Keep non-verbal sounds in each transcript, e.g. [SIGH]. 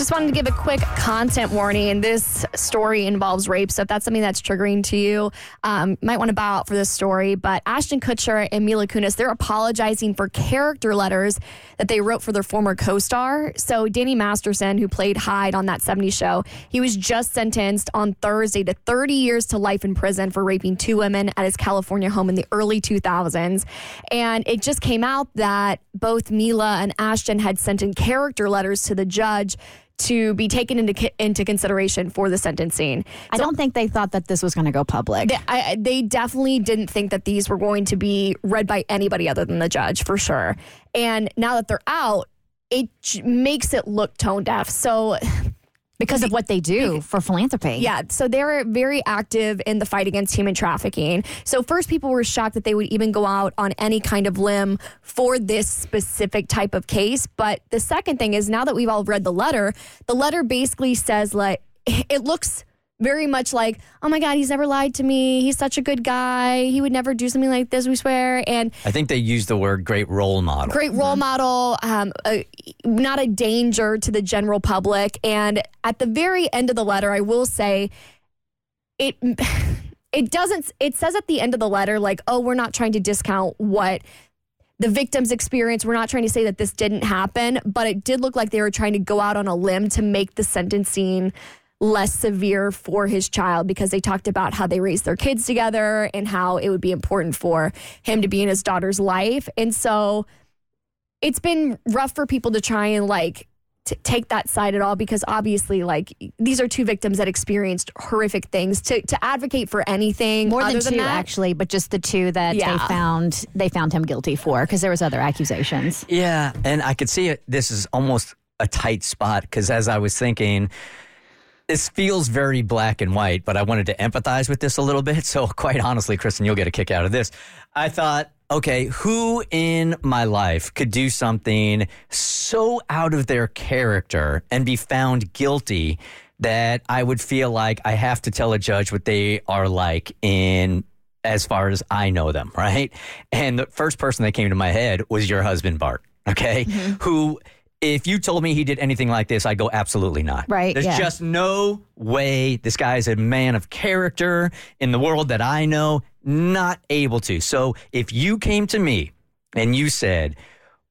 Just wanted to give a quick content warning. This story involves rape, so if that's something that's triggering to you, um, might want to bow out for this story. But Ashton Kutcher and Mila Kunis, they're apologizing for character letters that they wrote for their former co-star. So Danny Masterson, who played Hyde on that 70s show, he was just sentenced on Thursday to 30 years to life in prison for raping two women at his California home in the early 2000s. And it just came out that both Mila and Ashton had sent in character letters to the judge to be taken into into consideration for the sentencing. I don't think they thought that this was going to go public. They, I, they definitely didn't think that these were going to be read by anybody other than the judge, for sure. And now that they're out, it makes it look tone deaf. So because of what they do for philanthropy. Yeah, so they're very active in the fight against human trafficking. So first people were shocked that they would even go out on any kind of limb for this specific type of case, but the second thing is now that we've all read the letter, the letter basically says like [LAUGHS] it looks very much like, oh my God, he's never lied to me. He's such a good guy. He would never do something like this, we swear. And I think they used the word great role model. great role model, um, uh, not a danger to the general public. And at the very end of the letter, I will say it. [LAUGHS] It doesn't. It says at the end of the letter, like, "Oh, we're not trying to discount what the victim's experience. We're not trying to say that this didn't happen, but it did look like they were trying to go out on a limb to make the sentencing less severe for his child because they talked about how they raised their kids together and how it would be important for him to be in his daughter's life. And so it's been rough for people to try and like t- take that side at all because obviously like these are two victims that experienced horrific things to to advocate for anything More other than two, that, actually, but just the two that Yeah. they found they found him guilty for because there was other accusations. Yeah, and I could see it. This is almost a tight spot because as I was thinking, this feels very black and white, but I wanted to empathize with this a little bit. So, [LAUGHS] quite honestly, Kristen, you'll get a kick out of this. I thought, okay, who in my life could do something so out of their character and be found guilty that I would feel like I have to tell a judge what they are like in as far as I know them, [LAUGHS] right? And the first person that came to my head was your husband, Bart, okay? Mm-hmm. Who, if you told me he did anything like this, I'd go, absolutely not. Right, There's yeah. just no way this guy is a man of character in the world that I know, not able to. So if you came to me and you said,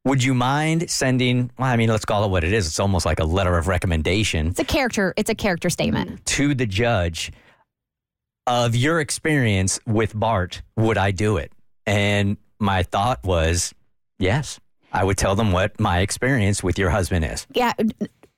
would you mind sending, well, I mean, let's call it what it is. It's almost like a letter of recommendation It's a character. It's a character statement. to the judge of your experience with Bart, would I do it? And my thought was, yes. I would tell them what my experience with your husband is. Yeah.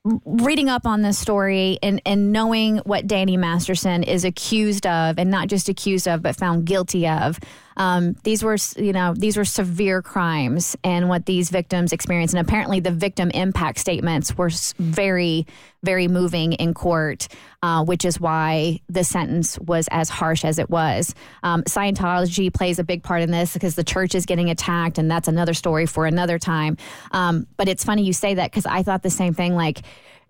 Reading up on this story and, and knowing what Danny Masterson is accused of, and not just accused of, but found guilty of, um, these were you know these were severe crimes, and what these victims experienced, and apparently the victim impact statements were very very moving in court, uh, which is why the sentence was as harsh as it was. Um, Scientology plays a big part in this because the church is getting attacked, and that's another story for another time. Um, but it's funny you say that because I thought the same thing. Like,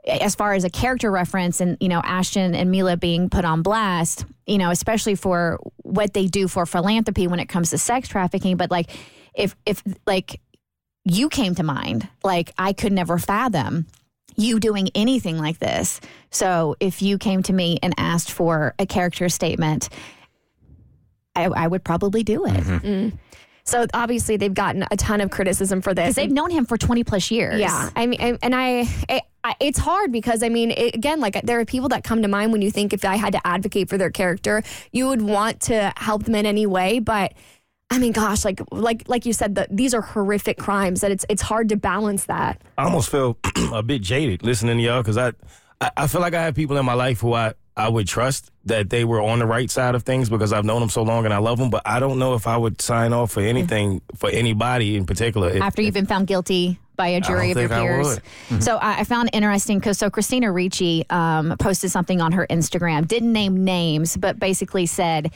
as far as a character reference, and you know, Ashton and Mila being put on blast, you know, especially for what they do for philanthropy when it comes to sex trafficking. But like, if if like you came to mind, like I could never fathom you doing anything like this. So if you came to me and asked for a character statement, I, I would probably do it Mm-hmm. So obviously they've gotten a ton of criticism for this Because they've known him for 20 plus years. Yeah, I mean, and- and I, I, I it's hard because I mean, it, again, like there are people that come to mind when you think if I had to advocate for their character, you would want to help them in any way, but. I mean, gosh, like like like you said, that these are horrific crimes. That it's it's hard to balance that. I almost feel [CLEARS THROAT] a bit jaded listening to y'all because I, I I feel like I have people in my life who I I would trust that they were on the right side of things because I've known them so long and I love them. But I don't know if I would sign off for anything for anybody in particular. If, after you've been found guilty by a jury of your think I peers. would. Mm-hmm. So I, I found interesting because so Christina Ricci um, posted something on her Instagram, didn't name names, but basically said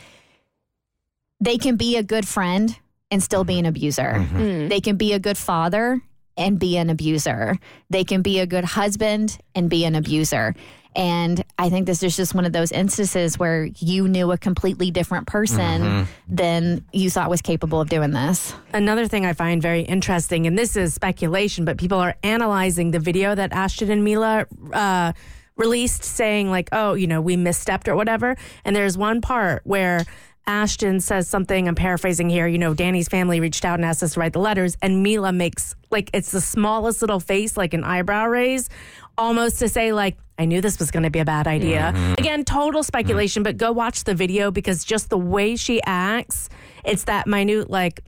they can be a good friend and still be an abuser. Mm-hmm. They can be a good father and be an abuser. They can be a good husband and be an abuser. And I think this is just one of those instances where you knew a completely different person Mm-hmm. than you thought was capable of doing this. Another thing I find very interesting, and this is speculation, but people are analyzing the video that Ashton and Mila uh, released saying, like, oh, you know, we misstepped or whatever. And there's one part where Ashton says something, I'm paraphrasing here, you know, Danny's family reached out and asked us to write the letters. And Mila makes, like, it's the smallest little face, like an eyebrow raise, almost to say, like, I knew this was going to be a bad idea. Mm-hmm. Again, total speculation, mm-hmm. but go watch the video because just the way she acts, it's that minute, like,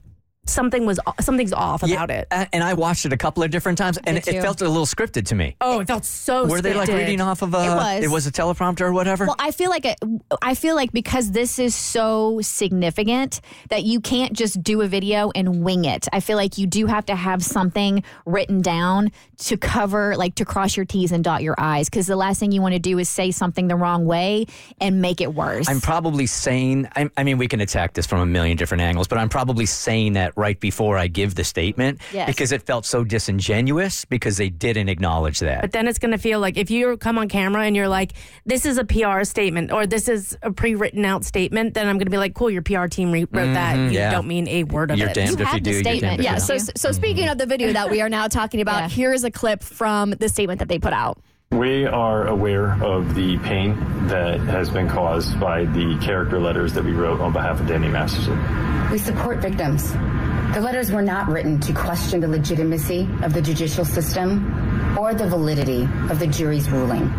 something was something's off about it. Uh, and I watched it a couple of different times, and it, it felt a little scripted to me. Oh, it felt so. Were they like reading off of uh, a? It was. a teleprompter or whatever. Well, I feel like it, I feel like because this is so significant that you can't just do a video and wing it. I feel like you do have to have something written down to cover, like to cross your T's and dot your I's. Because the last thing you want to do is say something the wrong way and make it worse. I'm probably saying, I, I mean, we can attack this from a million different angles, but I'm probably saying that right before I give the statement Yes. because it felt so disingenuous because they didn't acknowledge that. But then it's going to feel like if you come on camera and you're like, this is a PR statement or this is a pre written out statement, then I'm going to be like, cool, your PR team re- wrote that. You Mm-hmm. yeah. don't mean a word of You're it. damned You if you had the do. You're statement, Yeah. you So, don't. so speaking of the video that we are now talking about, Yeah. here is a clip from the statement that they put out. We are aware of the pain that has been caused by the character letters that we wrote on behalf of Danny Masterson. We support victims. The letters were not written to question the legitimacy of the judicial system or the validity of the jury's ruling.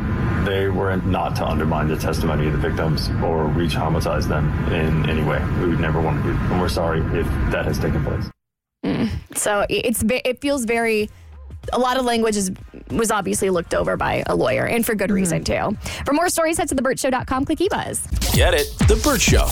They were not to undermine the testimony of the victims or re traumatize them in any way. We would never want to do. And we're sorry if that has taken place. Mm. So it- it's it feels very. A lot of language is, was obviously looked over by a lawyer, and for good mm-hmm. reason too. For more stories, head to thebertshow.com. Click eBuzz. Get it? The Bert Show.